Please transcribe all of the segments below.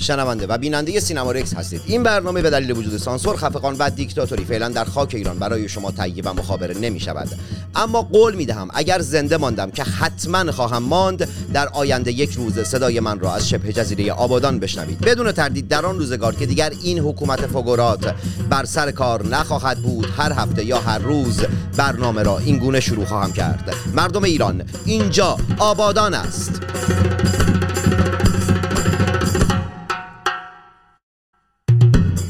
شنونده و بیننده سینما رکس هستید. این برنامه به دلیل وجود سانسور خفقان و دیکتاتوری فعلا در خاک ایران برای شما تهیه و مخابره نمی شود اما قول می دهم اگر زنده ماندم که حتما خواهم ماند در آینده یک روز صدای من را از شبه جزیره آبادان بشنوید. بدون تردید در آن روزگار که دیگر این حکومت فگورات بر سر کار نخواهد بود هر هفته یا هر روز برنامه را این گونه شروع خواهم کرد. مردم ایران اینجا آبادان است.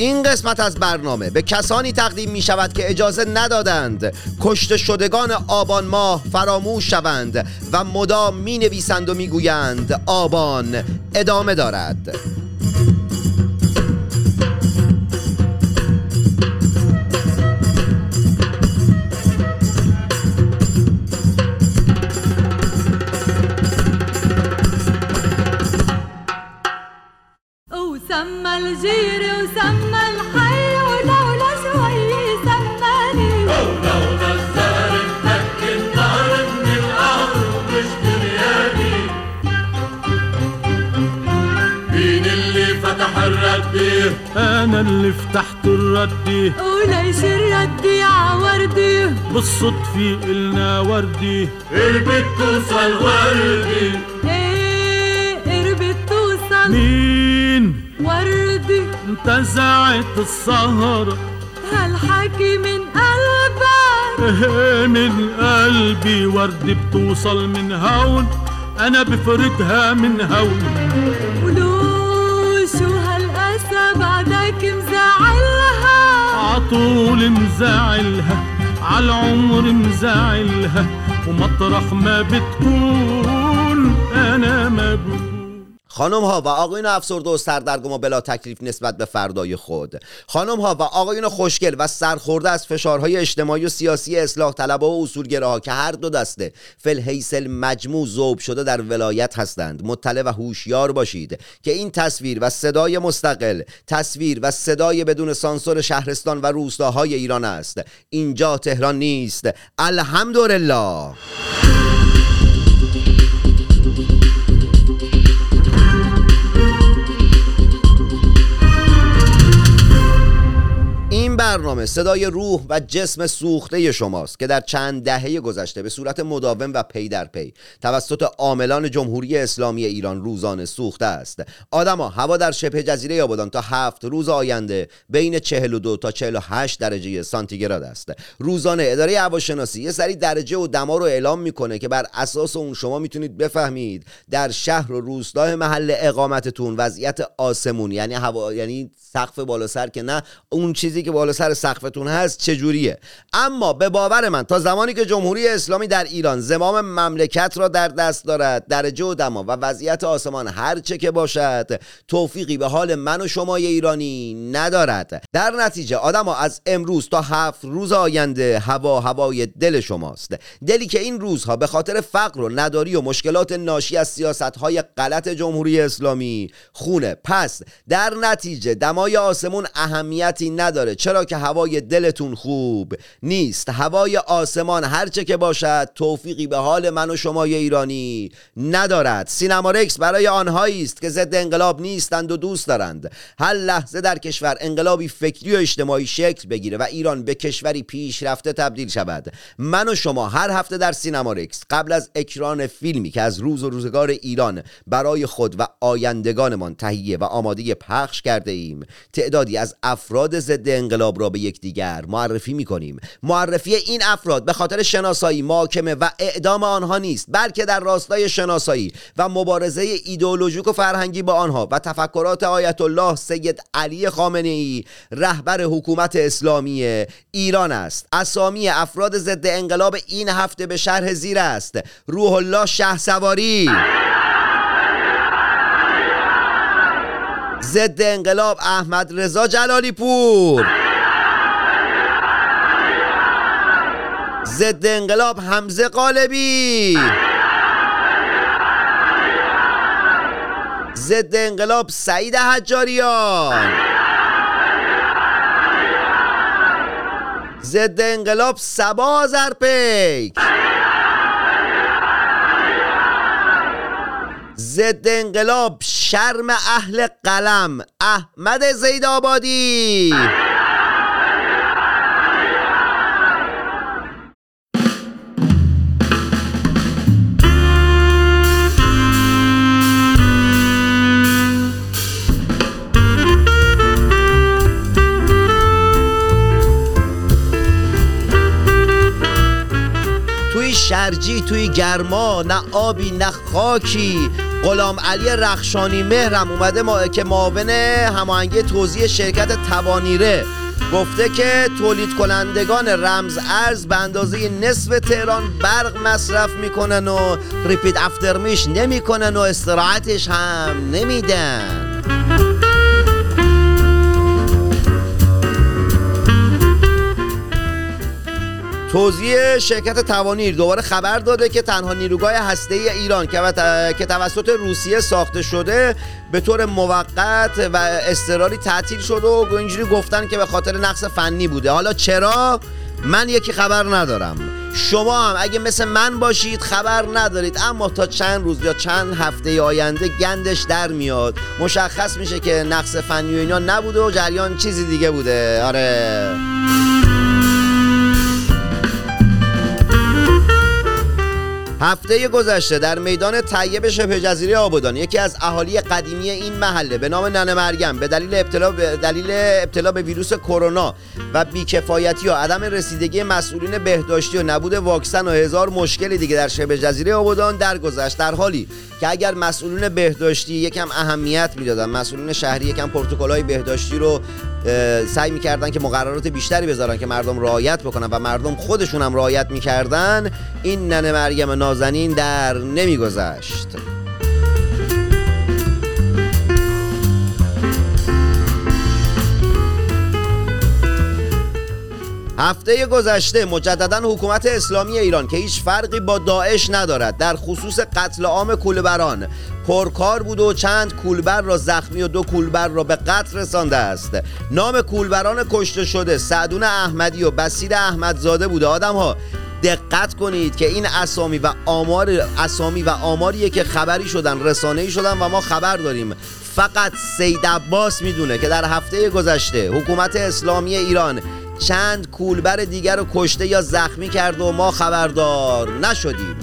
این قسمت از برنامه به کسانی تقدیم می شود که اجازه ندادند. کشته شدگان آبان ماه فراموش شوند و مدام می نویسند و می گویند آبان ادامه دارد. أنا اللي فتحت الردي وليش الردي عوردي بالصدفة قلنا وردي قربت توصل وردي إيه قربت توصل. مين؟ وردي انتزعت السهرة هالحكي من قلبك. إيه من قلبي. وردي بتوصل من هون. أنا بفردها من هون. عطول مزعلها عالعمر مزعلها ومطرح ما بتكون أنا ما بكون خانم ها و آقایون افسرده و سردرگم و بلا تکلیف نسبت به فردای خود. خانم ها و آقایون خوشگل و سرخورده از فشارهای اجتماعی و سیاسی اصلاح طلبه و اصولگراها که هر دو دسته فل حیثل مجموع ذوب شده در ولایت هستند. مطلع و هوشیار باشید که این تصویر و صدای مستقل تصویر و صدای بدون سانسور شهرستان و روستاهای ایران است. اینجا تهران نیست. الحمدلله. برنامه صدای روح و جسم سوخته شماست که در چند دهه گذشته به صورت مداوم و پی در پی توسط عاملان جمهوری اسلامی ایران روزانه سوخته است. آدما هوا در شبه جزیره آبادان تا هفت روز آینده بین 42 تا 48 درجه سانتیگراد است. روزانه اداره هواشناسی یه سری درجه و دما رو اعلام می‌کنه که بر اساس اون شما می‌تونید بفهمید در شهر و روستای محل اقامتتون وضعیت آسمون یعنی هوا یعنی سقف بالا سر که نه اون چیزی که بالا سر سقفتون هست چجوریه؟ اما به باور من تا زمانی که جمهوری اسلامی در ایران زمام مملکت را در دست دارد درجه و دما و وضعیت آسمان هر چه که باشد توفیقی به حال من و شمای ایرانی ندارد. در نتیجه آدما از امروز تا هفت روز آینده هوا هوای دل شماست. دلی که این روزها به خاطر فقر و نداری و مشکلات ناشی از سیاست های غلط جمهوری اسلامی خونه. پس در نتیجه دمای آسمون اهمیتی نداره. چرا که هوای دلتون خوب نیست. هوای آسمان هرچه که باشد توفیقی به حال من و شمای ایرانی ندارد. سینما رکس برای آنهایی است که ضد انقلاب نیستند و دوست دارند. هر لحظه در کشور انقلابی فکری و اجتماعی شکل بگیره و ایران به کشوری پیشرفته تبدیل شود. من و شما هر هفته در سینما رکس قبل از اکران فیلمی که از روز و روزگار ایران برای خود و آیندگانمان تهیه و آماده پخش کرده ایم تعدادی از افراد ضد انقلاب انقلاب را به یکدیگر معرفی می کنیم معرفی این افراد به خاطر شناسایی محاکمه و اعدام آنها نیست بلکه در راستای شناسایی و مبارزه ایدئولوژیک و فرهنگی با آنها و تفکرات آیت الله سید علی خامنه ای رهبر حکومت اسلامی ایران است. اسامی افراد ضد انقلاب این هفته به شرح زیر است. روح الله شه سواری. ضد انقلاب احمد رضا جلالی پور ضد انقلاب حمزه قالبی. ضد انقلاب سعید حجاریان. ضد انقلاب سبا زرپیک ضد انقلاب شرم اهل قلم احمد زید توی گرما نه آبی نه خاکی. غلام علی رخشانی مهرم اومده ما... که معاون هماهنگی توزیع شرکت توانیره. گفته که تولید کنندگان رمز ارز به اندازه نصف تهران برق مصرف می‌کنن و ریپیت افترمیش نمی‌کنن و استراحتش هم نمیدن. توزیع شرکت توانیر دوباره خبر داده که تنها نیروگاه هسته ای ایران که توسط روسیه ساخته شده به طور موقت و استرالی تعطیل شده و اینجوری گفتن که به خاطر نقص فنی بوده. حالا چرا؟ من یکی خبر ندارم. شما هم اگه مثل من باشید خبر ندارید اما تا چند روز یا چند هفته آینده گندش در میاد. مشخص میشه که نقص فنی و اینا نبوده و جریان چیزی دیگه بوده. آره. هفته گذشته در میدان طیب شبه جزیره آبادان یکی از اهالی قدیمی این محله به نام ننه مریم به دلیل ابتلا به دلیل ابتلا به ویروس کرونا و بیکفایتی و عدم رسیدگی مسئولین بهداشتی و نبود واکسن و هزار مشکل دیگه در شبه جزیره آبادان درگذشت. در حالی که اگر مسئولین بهداشتی یکم اهمیت می‌دادن مسئولین شهری یکم پروتکل‌های بهداشتی رو سعی می‌کردن که مقررات بیشتری بذارن که مردم رعایت بکنن و مردم خودشون هم رعایت می‌کردن این ننه مریم نازنین در نمیگذشت. هفته گذشته مجددا حکومت اسلامی ایران که هیچ فرقی با داعش ندارد در خصوص قتل عام کولبران پرکار بود و چند کولبر را زخمی و دو کولبر را به قتل رسانده است. نام کولبران کشته شده سعدون احمدی و بسیر احمدزاده بوده. آدم ها دقت کنید که این اسامی و آمار اسامی و آماریه که خبری شدن رسانه‌ای شدن و ما خبر داریم. فقط سید عباس می‌دونه که در هفته گذشته حکومت اسلامی ایران چند کولبر دیگر رو کشته یا زخمی کرد و ما خبردار نشدیم.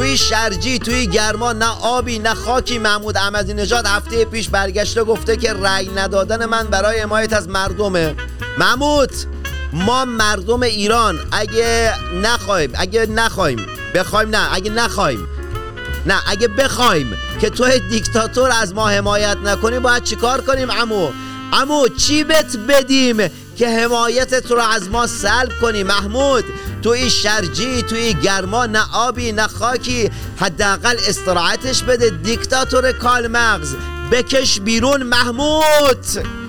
توی شرجی توی گرما نه آبی نه خاکی. محمود احمدی نژاد هفته پیش برگشته گفته که رأی ندادن من برای حمایت از مردمه. محمود ما مردم ایران اگه نخوایم اگه نخوایم بخوایم نه اگه نخوایم نه اگه بخوایم که تو دیکتاتور از ما حمایت نکنی باید چیکار کنیم امو امو چی بت بدیم؟ که حمایت تو رو از ما سلب کنی محمود. توی شرجی توی گرما نه آبی نه خاکی. حداقل استراحتش بده. دیکتاتور کال مغز بکش بیرون محمود.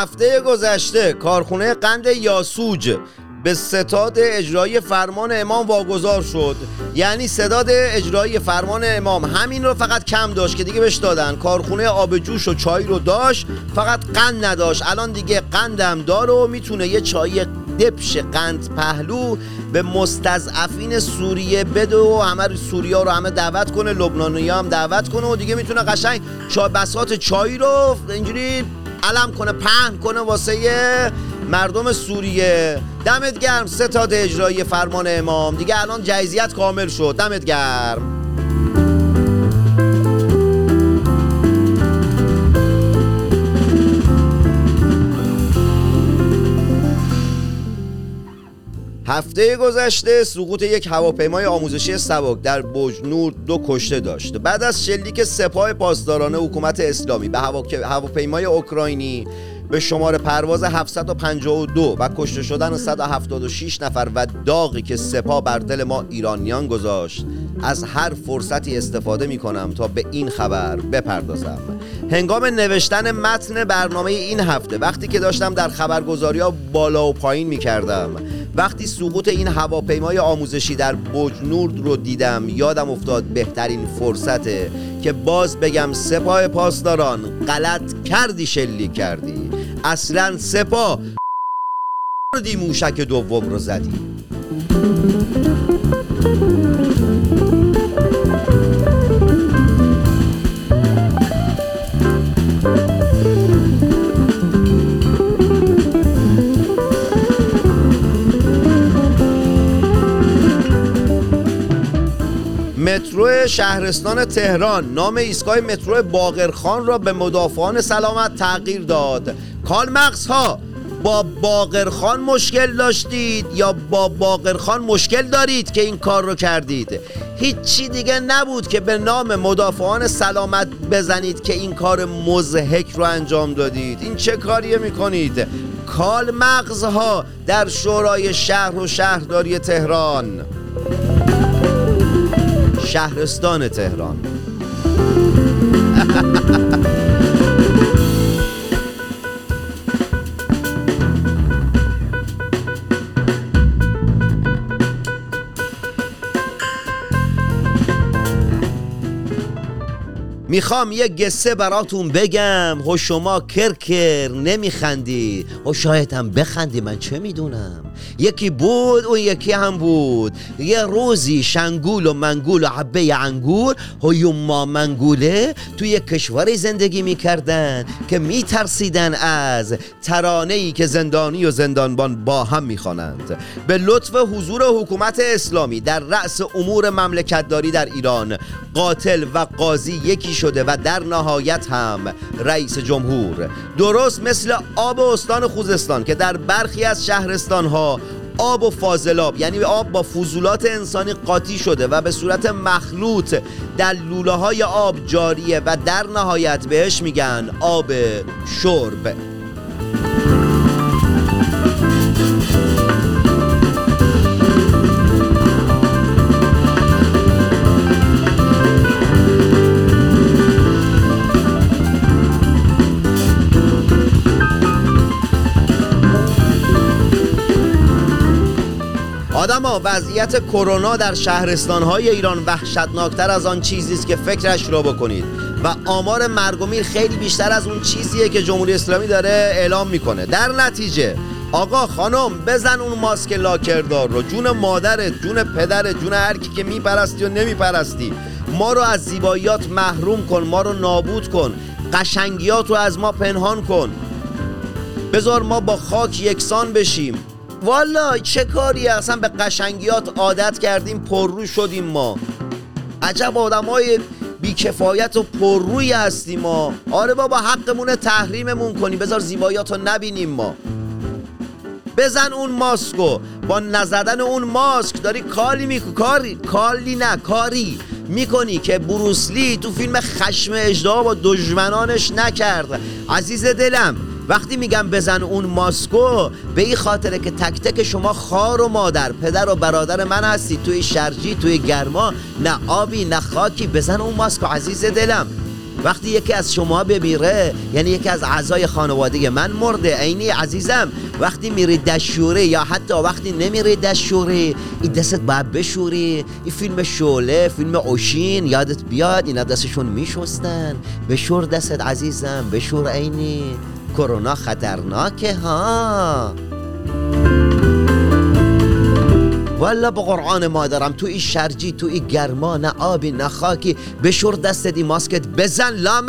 هفته گذشته کارخونه قند یاسوج به ستاد اجرایی فرمان امام واگذار شد. یعنی ستاد اجرایی فرمان امام. همین رو فقط کم داشت که دیگه بهش دادن. کارخونه آب جوش و چای رو داشت فقط قند نداشت. الان دیگه قندم داره و می‌تونه یه چای دبش قند پهلو به مستضعفین سوریه بده و همه سوریه رو همه دعوت کنه لبنانی هم دعوت کنه و دیگه می‌تونه قشنگ چای بسات چای رو اینجوری علم کنه پهن کنه واسه مردم سوریه. دمت گرم ستاد اجرایی فرمان امام. دیگه الان جایزیت کامل شد. دمت گرم. هفته گذشته سقوط یک هواپیمای آموزشی سبک در بجنور دو کشته داشت. بعد از شلیک سپاه پاسداران حکومت اسلامی به هواپیمای اوکراینی به شمار پرواز 752 و کشته شدن 176 نفر و داغی که سپاه بر دل ما ایرانیان گذاشت از هر فرصتی استفاده می کنم تا به این خبر بپردازم. هنگام نوشتن متن برنامه این هفته وقتی که داشتم در خبرگزاری ها بالا و پایین می کردم وقتی سقوط این هواپیمای آموزشی در بجنورد رو دیدم یادم افتاد بهترین فرصته که باز بگم سپاه پاسداران غلط کردی شلی کردی. اصلا سپاه دی موشک دوم رو زدی. مترو شهرستان تهران. نام ایستگاه مترو باقرخان را به مدافعان سلامت تغییر داد. کالمغز ها با باقرخان مشکل داشتید یا با باقرخان مشکل دارید که این کار رو کردید؟ هیچی دیگه نبود که به نام مدافعان سلامت بزنید که این کار مزهک رو انجام دادید. این چه کاریه می‌کنید؟ کال مغزها در شورای شهر و شهرداری تهران. شهرستان تهران. می‌خوام یه گسه براتون بگم. و شما کرکر نمیخندی. و شاید هم بخندی من چه می‌دونم؟ یکی بود اون یکی هم بود. یه روزی شنگول و منگول و حبه انگور و یوما منگوله توی کشوری زندگی می‌کردن که میترسیدن از ترانه ای که زندانی و زندانبان با هم می‌خوانند. به لطف حضور حکومت اسلامی در رأس امور مملکتداری در ایران قاتل و قاضی یکی شده و در نهایت هم رئیس جمهور. درست مثل آب استان خوزستان که در برخی از شهرستان ها آب و فاضلاب یعنی آب با فضولات انسانی قاطی شده و به صورت مخلوط در لوله های آب جاریه و در نهایت بهش میگن آب شرب. وضعیت کرونا در شهرستانهای ایران وحشتناکتر از آن چیزی است که فکرش را بکنید. و آمار مرگ و میر خیلی بیشتر از اون چیزیه که جمهوری اسلامی داره اعلام می‌کنه. در نتیجه آقا خانم بزن اون ماسک لاکردار رو. جون مادرت جون پدرت جون هر کی که میپرستی و نمیپرستی. ما رو از زیباییات محروم کن ما رو نابود کن. قشنگیات رو از ما پنهان کن. بذار ما با خاک یکسان بشیم. والا چه کاری اصلا به قشنگیات عادت کردیم پررو شدیم ما. عجب آدم های بیکفایت و پرروی هستیم ما. آره بابا حقمون تحریممون کنی بذار زیبایات رو نبینیم ما. بزن اون ماسکو با نزدن اون ماسک داری کالی می‌کنی. کاری کالی نه کاری می‌کنی که بروسلی تو فیلم خشم اجدا با دشمنانش نکرد. عزیز دلم وقتی میگم بزن اون ماسکو به این خاطره که تک تک شما خار و مادر پدر و برادر من هستی. توی شرجی توی گرما نه آبی نه خاکی. بزن اون ماسکو عزیز دلم. وقتی یکی از شما بمیره یعنی یکی از اعضای خانواده من مرده. عینی عزیزم وقتی میری دشوری یا حتی وقتی نمیری دشوری این دستت باید بشوری. این فیلم شوله فیلم اوشین یادت بیاد اینا دستشون میشستن. بشور دستت عزیزم بشور عینی. کرونا خطرناکه ها؟ والا به قرآن مادرم تو این شرجی تو این گرما نه آبی نه خاکی. بشور دستت این ماسکت بزن لا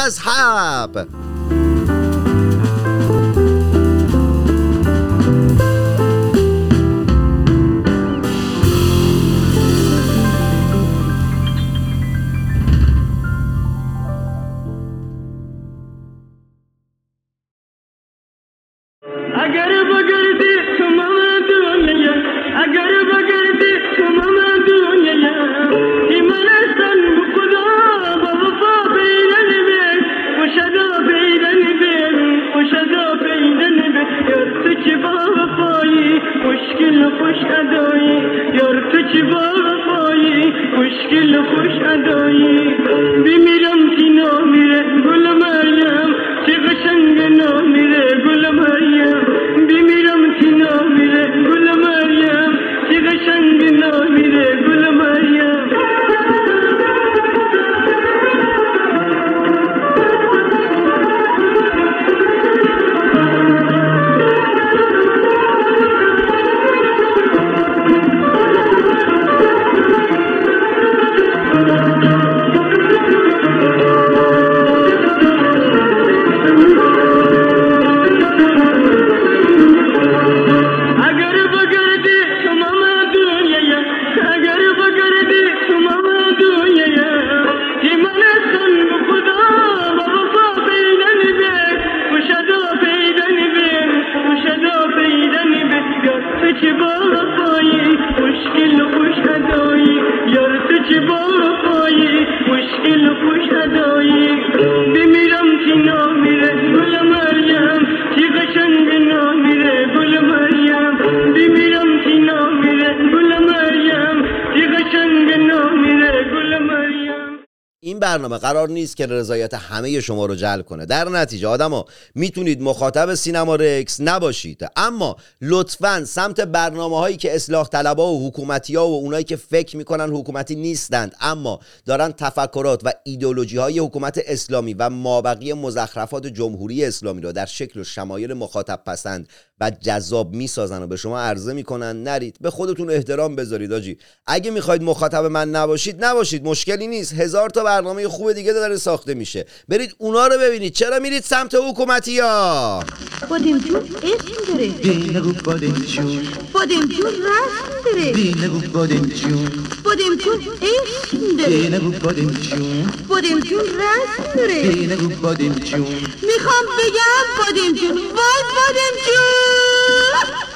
قرار نیست که رضایت همه شما رو جلب کنه. در نتیجه آدما می‌تونید مخاطب سینما رکس نباشید. اما لطفا سمت برنامه هایی که اصلاح طلبا و حکومتی ها و اونایی که فکر می‌کنن حکومتی نیستند اما دارن تفکرات و ایدولوژی های حکومت اسلامی و مابقی مزخرفات جمهوری اسلامی رو در شکل و شمایل مخاطب پسند و جذاب می‌سازن و به شما عرضه می‌کنن نرید به خودتون احترام بذارید آجی. اگه می‌خواید مخاطب من نباشید نباشید مشکلی نیست. هزار تا برنامه خوب دیگه داره ساخته میشه. برید اونا رو ببینید. چرا میرید سمت حکومتی ها؟ بادمجون اسم داره دی نگو بادمجون بادمجون رسم داره دی نگو بادمجون اسم دی داره نگو بادمجون بادمجون رسم داره دی نگو بادمجون می‌خوام بگم بادمجون وای بادمجون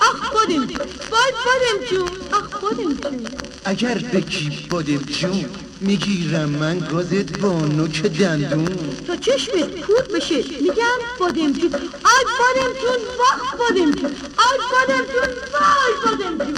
آخ بادمجون وای بادمجون آخ بادمجون اگر بگی بادمجون می‌گیرم من گازت با نوک دندون تا چشمت کور بشه میگم بادمجون آی بادمجون واخ بادمجون آی بادمجون وای بادمجون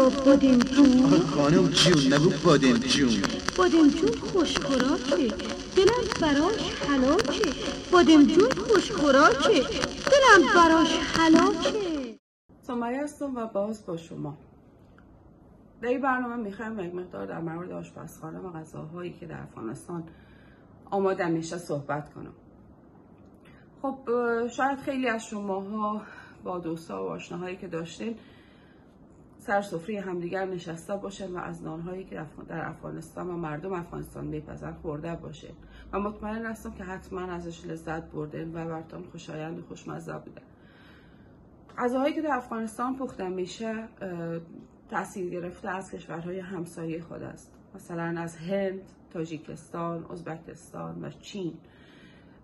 داری با بادمجون آخه خانم جون نگو بادمجون بادمجون خوشخوراکه. دلم براش حلاکه. بادمجون خوشخوراکه. دلم براش حلاکه. سمیه هستم و باز با شما. در این برنامه می‌خوایم یک مقدار در مورد آشپزخانه و غذاهایی که در افغانستان آماده میشه صحبت کنم. خب شاید خیلی از شماها با دوستا و آشناهایی که داشتین سر سفره همدیگر نشسته باشن و از نانهایی که در افغانستان و مردم افغانستان میپزن خورده باشین و مطمئن هستم که حتما ازش لذت بردین و براتون خوشایند و خوشمزه بوده. غذاهایی که در افغانستان پخته میشه تاثیر گرفته از کشورهای همسایه خود است. مثلا از هند، تاجیکستان، ازبکستان و چین.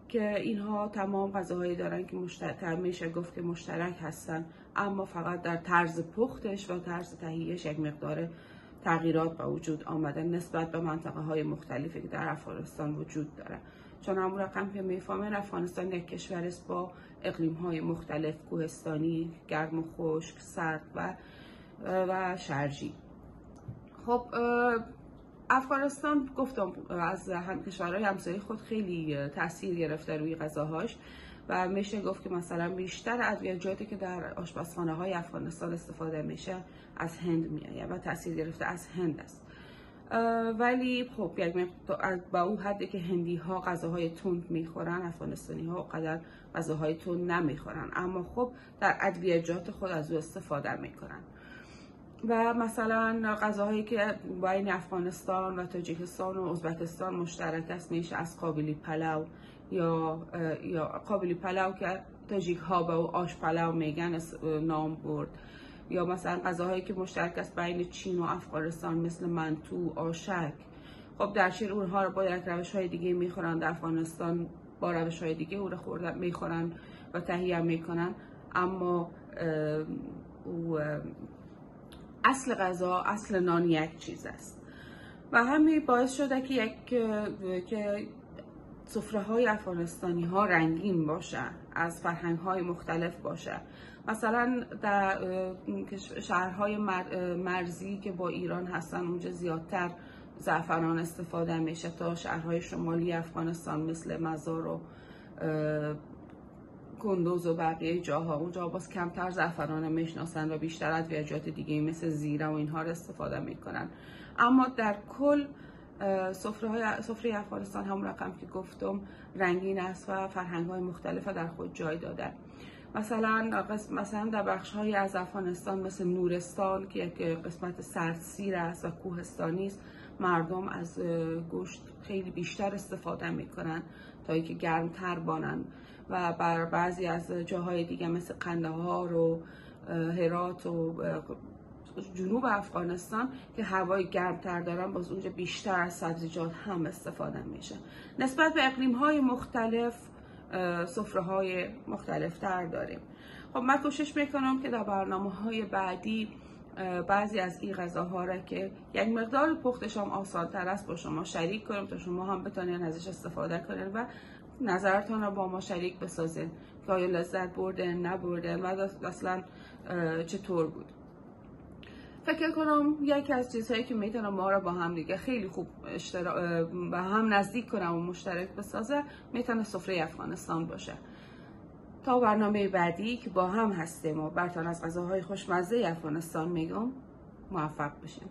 که اینها تمام غذاهایی دارن که مشترک میشه گفت که مشترک هستن. اما فقط در طرز پختش و طرز تهیهش یک مقدار تغییرات به وجود آمده نسبت به منطقه های مختلفی که در افغانستان وجود داره. چون همون رقم که می‌فهمن افغانستان یک کشور است با اقلیم های مختلف کوهستانی گرم و خشک سرد و و شرجی. خب افغانستان گفتم از هم کشورهای همسایه خود خیلی تاثیر گرفته روی غذاهاش و میشه گفت که مثلا بیشتر ادویجاتی که در آشپزخانه های افغانستان استفاده میشه از هند میآید و تاثیر گرفته از هند است. ولی خب یک با اون حدی که هندی ها غذاهای تند می‌خورن افغانستانی ها قدر غذاهای تند نمی‌خورن. اما خب در ادویجات خود از او استفاده می‌کنن. و مثلا غذاهایی که بین افغانستان و تاجیکستان و ازبکستان مشترک است میشه از قابلی پلو یا یا قابلی پلو که تاجیک ها به او آش پلو میگن نام برد. یا مثلا غذاهایی که مشترک است بین چین و افغانستان مثل منتو آشک. خب در چین اونها رو با یک روش های دیگه می‌خورن در افغانستان با روش های دیگه او رو می‌خورن و تهیه می‌کنن. اما او اصل غذا اصل نان یک چیز است. و همین باعث شده که یک که سفره های افغانستانی ها رنگین باشه از فرهنگ های مختلف باشه مثلا در شهرهای مرزی که با ایران هستن اونجا زیادتر زعفران استفاده میشه تا شهرهای شمالی افغانستان مثل مزار و کندوز و بقیه جاها. اونجا باز کمتر زعفران می‌شناسن و بیشتر از ویجات دیگه مثل زیره و اینها رو استفاده می‌کنن. اما در کل سفره, سفره افغانستان همون رقم که گفتم رنگین است و فرهنگ های مختلف در خود جای داده مثلا مثلا در بخش های از افغانستان مثل نورستان که یک قسمت سردسیر است و کوهستانی است مردم از گوشت خیلی بیشتر استفاده می‌کنن. تا اینکه گرمتر بانن. و بر بعضی از جاهای دیگه مثل قندهار و هرات و جنوب افغانستان که هوای گرمتر دارن باز اونجا بیشتر از سبزیجات هم استفاده میشه. نسبت به اقلیم های مختلف سفره های مختلف تر داریم. خب من کوشش می‌کنم که در برنامه های بعدی بعضی از این غذاها را که یک مقدار پختش هم آسان تر است با شما شریک کنیم تا شما هم بتونین ازش استفاده کنین و نظرتان رو با ما شریک بسازین. که آیا لذت برده نبرده و اصلا چطور بود؟ فکر کنم یکی از چیزهایی که می‌تونه ما رو با هم دیگه خیلی خوب اشترا... به هم نزدیک کنم و مشترک بسازه می‌تونه سفره افغانستان باشه. تا برنامه بعدی که با هم هستیم و برتان از غذاهای خوشمزه افغانستان میگم موفق بشیم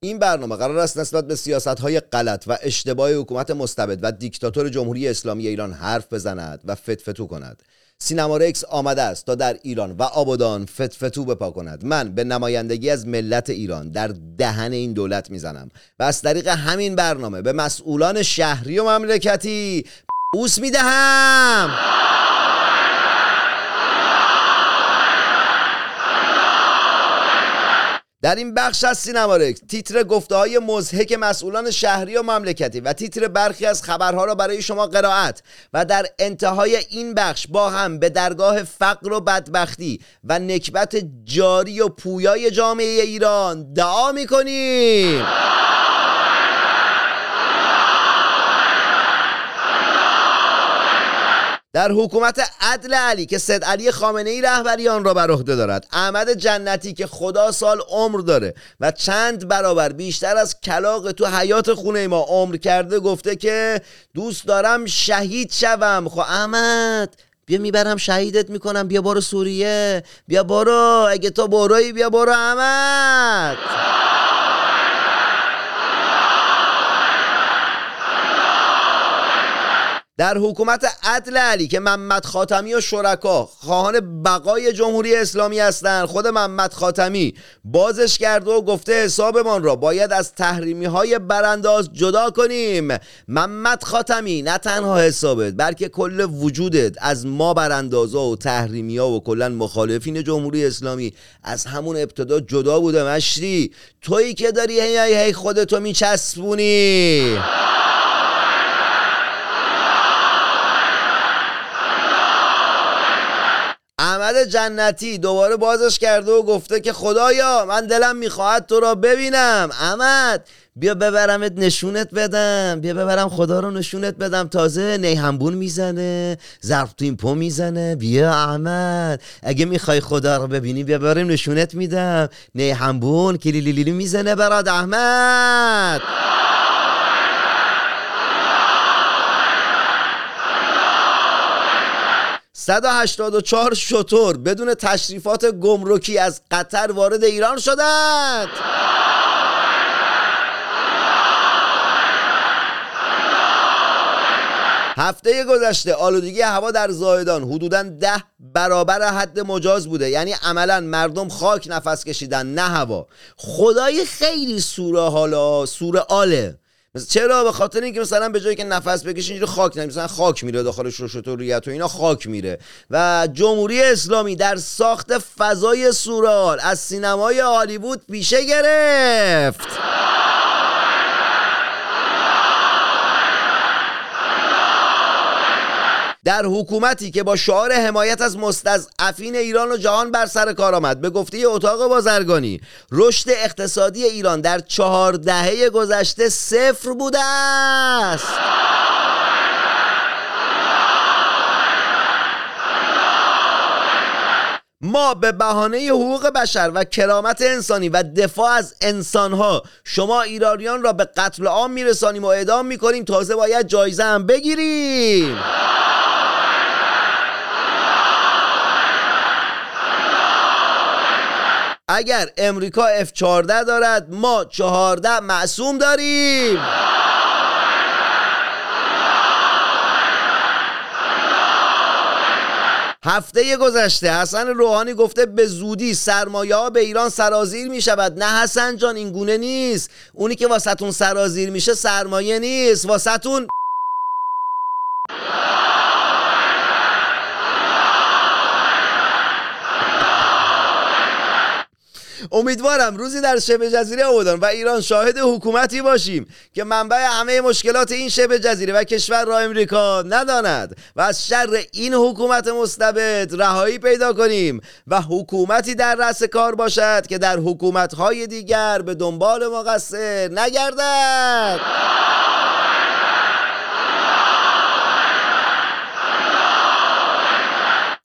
این برنامه قرار است نسبت به سیاست های غلط و اشتباه حکومت مستبد و دیکتاتور جمهوری اسلامی ایران حرف بزند و فتفتو کند. سینما رکس آمده است تا در ایران و آبادان فتفتو بپا کند. من به نمایندگی از ملت ایران در دهن این دولت می‌زنم. و از طریق همین برنامه به مسئولان شهری و مملکتی بوس می‌دهم. در این بخش از سینمارکس تیتر گفته های مضحک مسئولان شهری و مملکتی و تیتر برخی از خبرها را برای شما قرائت و در انتهای این بخش با هم به درگاه فقر و بدبختی و نکبت جاری و پویای جامعه ایران دعا می‌کنیم. در حکومت عدل علی که سید علی خامنه ای رهبری آن را بر عهده دارد. احمد جنتی که خدا سال عمر داره و چند برابر بیشتر از کلاق تو حیات خونه ما عمر کرده گفته که دوست دارم شهید شوم. خب احمد بیا می‌برم شهیدت می‌کنم. بیا برو سوریه. بیا برو. اگه تو بروی بیا برو احمد. در حکومت عدل علی که محمد خاتمی و شرکا خواهان بقای جمهوری اسلامی هستند خود محمد خاتمی بازش کرده و گفته حسابمان را باید از تحریمی های برانداز جدا کنیم. محمد خاتمی نه تنها حسابت بلکه کل وجودت از ما براندازا و تحریمی ها و کلا مخالفین جمهوری اسلامی از همون ابتدا جدا بوده مشتی. تویی که داری هی هی, هی خودتو میچسبونی. احمد جنتی دوباره بازش کرده و گفته که خدایا من دلم می‌خواهد تو را ببینم. احمد بیا ببرمت نشونت بدم. بیا ببرم خدا رو نشونت بدم. تازه نیهنبون می‌زنه ظرف تو این پو می‌زنه. بیا احمد اگه می‌خوای خدا رو ببینی بیا بریم نشونت میدم. نیهنبون کلیلیلی می‌زنه براد احمد. 184 شطور بدون تشریفات گمرکی از قطر وارد ایران شدند. هفته گذشته آلودگی هوا در زایدان حدودا ده برابر حد مجاز بوده. یعنی عملا مردم خاک نفس کشیدن نه هوا. خدای خیلی سوره حالا سوره آله چرا؟ به خاطر اینکه مثلا به جایی که نفس بکشین اینجوری خاک نمیشه مثلا خاک میره داخل شوشتوریت و اینا خاک میره. و جمهوری اسلامی در ساخت فضای سورال از سینمای هالیوود پیشه گرفت. در حکومتی که با شعار حمایت از مستضعفین ایران و جهان بر سر کار آمد. به گفته اتاق بازرگانی رشد اقتصادی ایران در چهار دهه گذشته صفر بوده است. ما به بهانه حقوق بشر و کرامت انسانی و دفاع از انسانها شما ایرانیان را به قتل عام میرسانیم و اعدام می‌کنیم. تازه باید جایزه هم بگیریم. اگر امریکا F14 دارد ما 14 معصوم داریم. هفته گذشته حسن روحانی گفته به زودی سرمایه ها به ایران سرازیر می شود. نه حسن جان این گونه نیست. اونی که واسطون سرازیر میشه سرمایه نیست. واسطون امیدوارم روزی در شبه جزیره آبادان و ایران شاهد حکومتی باشیم که منبع همه مشکلات این شبه جزیره و کشور را امریکا نداند و از شر این حکومت مستبد رهایی پیدا کنیم و حکومتی در رأس کار باشد که در حکومتهای دیگر به دنبال مقصر نگردد.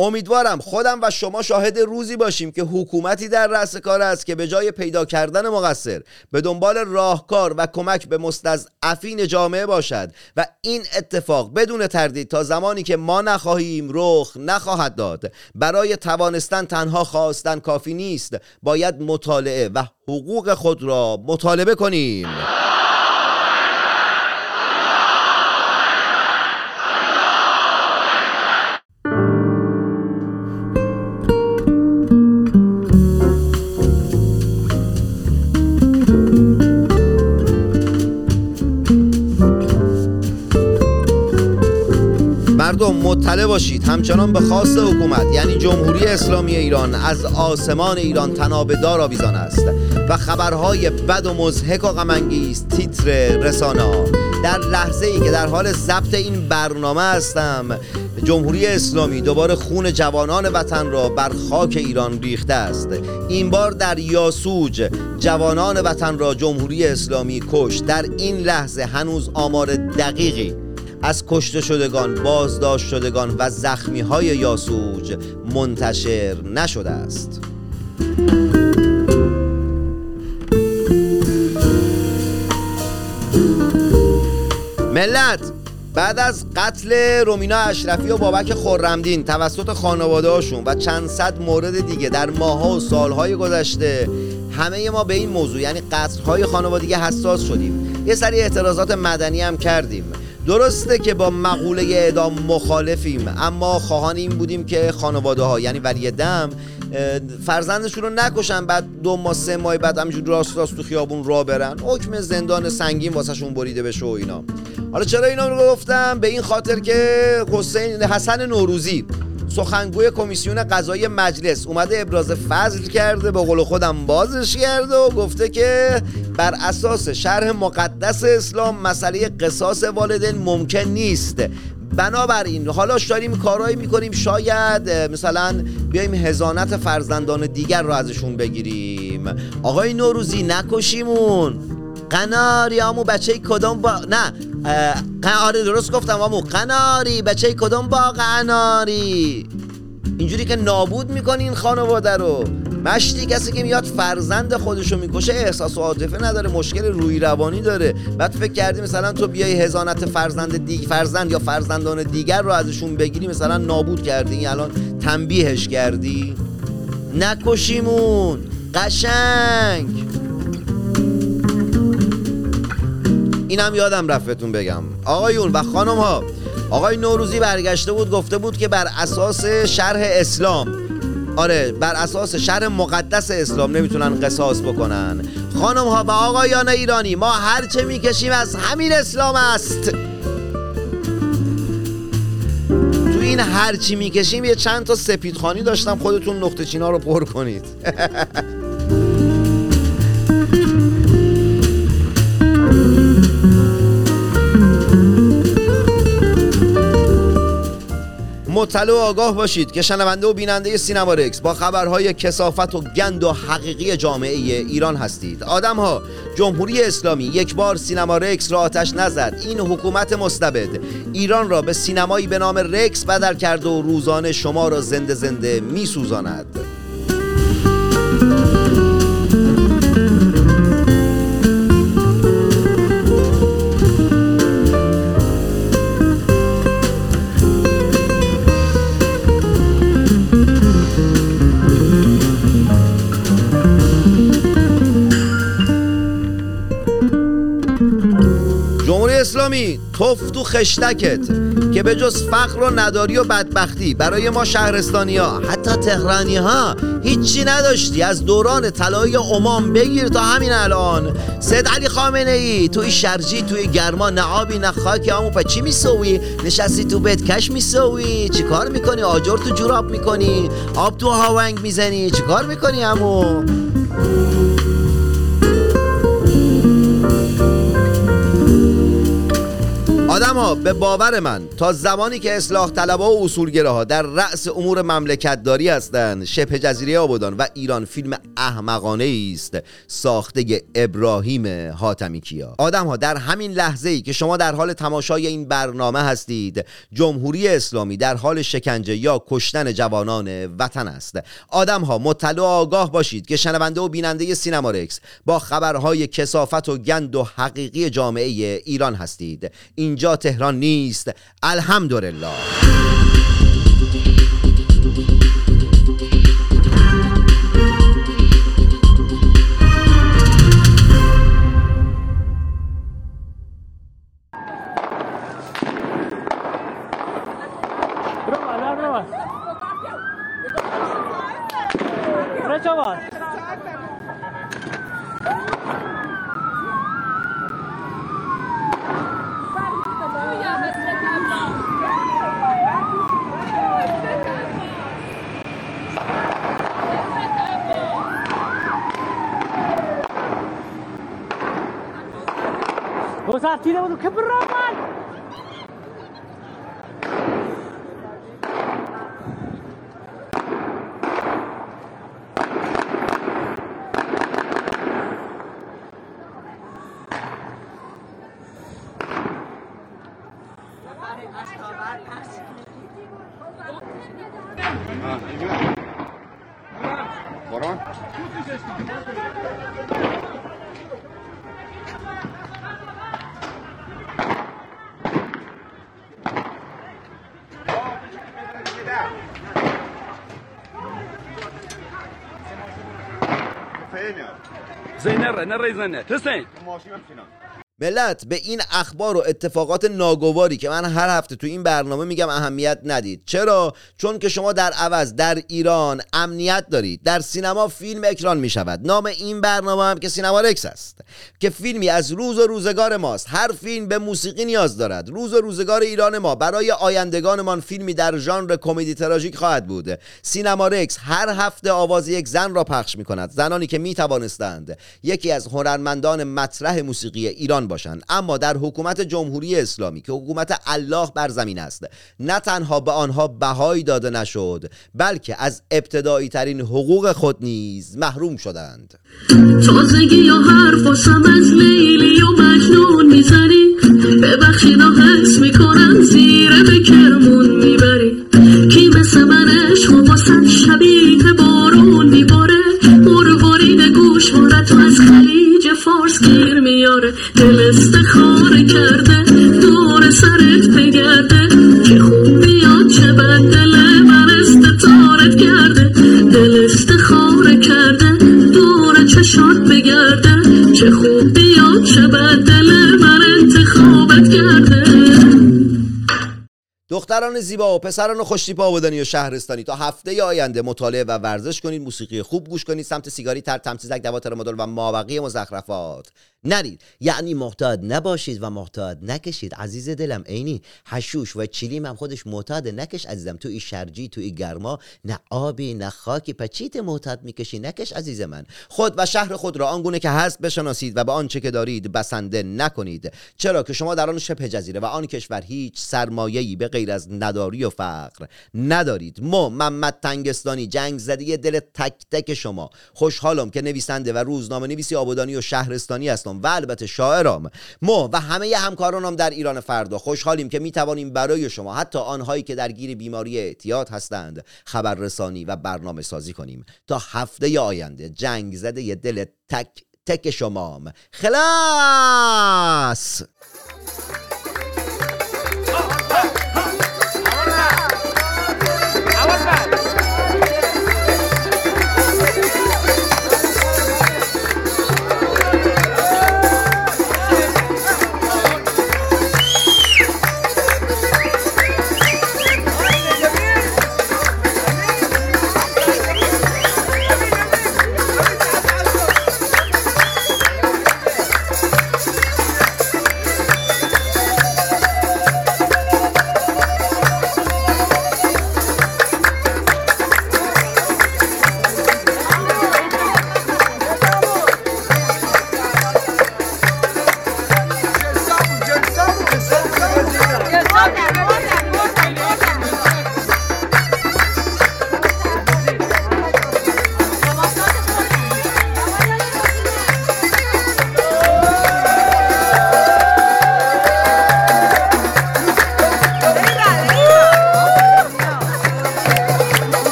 امیدوارم خودم و شما شاهد روزی باشیم که حکومتی در رأس کار است که به جای پیدا کردن مقصر به دنبال راهکار و کمک به مستضعفین جامعه باشد و این اتفاق بدون تردید تا زمانی که ما نخواهیم رخ نخواهد داد. برای توانستن تنها خواستن کافی نیست. باید مطالعه و حقوق خود را مطالبه کنیم. مطلع باشید. همچنان به خواست حکومت یعنی جمهوری اسلامی ایران از آسمان ایران تنابدار آویزان است. و خبرهای بد و مزهک و غمانگیز تیتر رسانه در لحظه ای که در حال ضبط این برنامه هستم جمهوری اسلامی دوباره خون جوانان وطن را بر خاک ایران ریخته است. این بار در یاسوج جوانان وطن را جمهوری اسلامی کش در این لحظه هنوز آمار دقیقی از کشته شدگان بازداشت شدگان و زخمی های یاسوج منتشر نشده است. ملت بعد از قتل رومینا اشرفی و بابک خورمدین توسط خانواده هاشون و چند صد مورد دیگه در ماها و سالهای گذشته همه ما به این موضوع یعنی قتلهای خانوادگی حساس شدیم. یه سری اعتراضات مدنی هم کردیم. درسته که با مقوله اعدام مخالفیم اما خواهان این بودیم که خانواده ها یعنی ولی دم فرزندشون رو نکشن بعد دو ماه سه ماه بعد همینجور راست راست تو خیابون را برن. حکم زندان سنگین واسهشون بریده بشه و اینا. حالا چرا اینا رو گفتم؟ به این خاطر که حسین حسن نوروزی سخنگوی کمیسیون قضایی مجلس اومده ابراز فضل کرده به قول خودم بازش کرده و گفته که بر اساس شرح مقدس اسلام مسئله قصاص والدین ممکن نیست. بنابراین حالا داریم کارهایی می‌کنیم شاید مثلا بیایم هزانت فرزندان دیگر رو ازشون بگیریم. آقای نوروزی نکشیمون. قناری آمو بچه کدوم با نه آره درست گفتم آمو. قناری بچه کدوم با قناری؟ اینجوری که نابود می‌کنی خانواده رو. مشتی کسی که میاد فرزند خودشو می‌کشه احساس و عاطفه نداره مشکل روی روانی داره. بعد فکر کردی مثلا تو بیای هزانت فرزند دیگ فرزند یا فرزندان دیگر رو ازشون بگیری مثلا نابود کردی این الان تنبیهش کردی. نکشیمون. قشنگ. اینم یادم رفتون بگم. آقایون و خانم ها آقای نوروزی برگشته بود گفته بود که بر اساس شرح اسلام آره بر اساس شرح مقدس اسلام نمی‌تونن قصاص بکنن. خانم ها و آقایان ایرانی ما هرچه می‌کشیم از همین اسلام است. تو این هرچی می‌کشیم یه چند تا سپیدخانی داشتم خودتون نقطه چینا رو پر کنید. مطلع و آگاه باشید که شنونده و بیننده سینما رکس با خبرهای کسافت و گند و حقیقی جامعه ایران هستید. آدم ها جمهوری اسلامی یک بار سینما رکس را آتش نزد. این حکومت مستبد. ایران را به سینمایی به نام رکس بدل کرد و روزانه شما را زنده زنده می توف تو خشتکت که به جز فقر و نداری و بدبختی برای ما شهرستانی ها حتی تهرانی ها هیچی نداشتی. از دوران طلایی عمان بگیر تا همین الان. سید علی خامنه ای توی شرجی توی گرما نه آبی نه خاکی همون پا چی میسوی؟ نشستی تو بیت کش میسوی؟ چی کار می‌کنی؟ آجر تو جوراب می‌کنی؟ آب تو هاونگ می‌زنی؟ چی کار می‌کنی همون آدم ها به باور من تا زمانی که اصلاح طلبها و اصولگره ها در رأس امور مملکت داری هستند شبه جزیره آبادان و ایران فیلم احمقانه است ساخته ابراهیم حاتمی کیا آدم ها در همین لحظه ای که شما در حال تماشای این برنامه هستید جمهوری اسلامی در حال شکنجه یا کشتن جوانان وطن است. آدم ها مطلع آگاه باشید که شنونده و بیننده سینما رکس با خبرهای کسافت و گند و حقیقی جامعه ایران هستید. اینجا تهران نیست. الحمدلله. Atilla bunu kıpırdan lan. Koran. زينر زينار أنا راهي زينر حسين ماشي ملت به این اخبار و اتفاقات ناگواری که من هر هفته تو این برنامه میگم اهمیت ندید. چرا؟ چون که شما در عوض در ایران امنیت دارید. در سینما فیلم اکران می‌شود. نام این برنامه هم که سینما رکس است. که فیلمی از روز و روزگار ماست. هر فیلم به موسیقی نیاز دارد. روز و روزگار ایران ما. برای آیندگانمان فیلمی در ژانر کمدی تراژیک خواهد بود. سینما رکس هر هفته آواز یک زن را پخش می کند زنانی که می توانستند یکی از هنرمندان مطرح موسیقی ایران باشند اما در حکومت جمهوری اسلامی که حکومت الله بر زمین است نه تنها به آنها بهایی داده نشد بلکه از ابتدایی ترین حقوق خود نیز محروم شدند. دختران زیبا و پسران خوشتیپ آبادانی و شهرستانی. تا هفته آینده مطالعه و ورزش کنید موسیقی خوب گوش کنید سمت سیگاری تر تمتیزک دواتر مدل و مابقی مزخرفات. نرید. یعنی محتاط نباشید و محتاط نکشید. عزیز دلم عینی حشوش و چیلیم هم خودش معتاد. نکش عزیزم تو ای شرجی تو ای گرما. نه آبی نه خاکی. پچیت معتاد می‌کشی. نکش عزیز من. خود و شهر خود را آنگونه که هست بشناسید و به آنچه که دارید بسنده نکنید. چرا که شما در آن شبه جزیره و آن کشور هیچ سرمایه‌ای به غیر از نداری و فقر ندارید. ما محمد تنگستانی جنگ زده دل تک تک شما. خوشحالم که نویسنده و روزنامه نویسی آبادانی و شهرستانی هستم و البته شاعرام. ما و همه همکارانم در ایران فردا. خوشحالیم که می‌توانیم برای شما حتی آنهایی که درگیر بیماری اعتیاد هستند خبررسانی و برنامه سازی کنیم. تا هفته آینده جنگ زده دل تک تک شمام. خلاص!